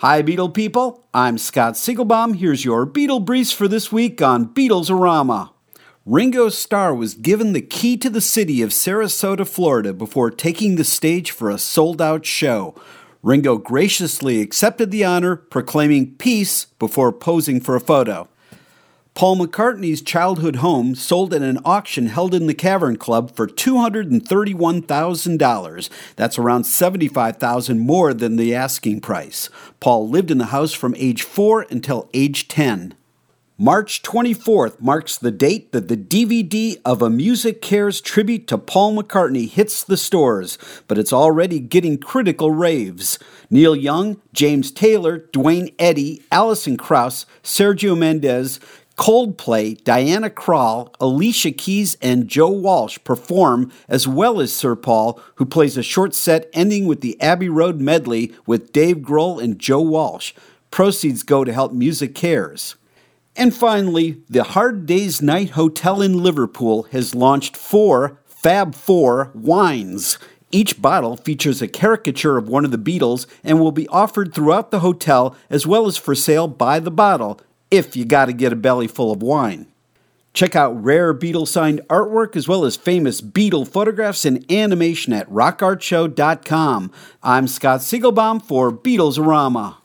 Hi, Beatle people. I'm Scott Siegelbaum. Here's your Beatle Briefs for this week on Beatlesorama. Ringo Starr was given the key to the city of Sarasota, Florida, before taking the stage for a sold out show. Ringo graciously accepted the honor, proclaiming peace before posing for a photo. Paul McCartney's childhood home sold at an auction held in the Cavern Club for $231,000. That's around 75,000 more than the asking price. Paul lived in the house from age 4 until age 10. March 24th marks the date that the DVD of A MusiCares tribute to Paul McCartney hits the stores, but it's already getting critical raves. Neil Young, James Taylor, Duane Eddy, Alison Krauss, Sergio Mendes, Coldplay, Diana Krall, Alicia Keys, and Joe Walsh perform, as well as Sir Paul, who plays a short set ending with the Abbey Road medley with Dave Grohl and Joe Walsh. Proceeds go to help MusiCares. And finally, the Hard Day's Night Hotel in Liverpool has launched four Fab Four wines. Each bottle features a caricature of one of the Beatles and will be offered throughout the hotel as well as for sale by the bottle if you got to get a belly full of wine. Check out rare Beatle signed artwork as well as famous Beatle photographs and animation at rockartshow.com. I'm Scott Siegelbaum for Beatlesorama.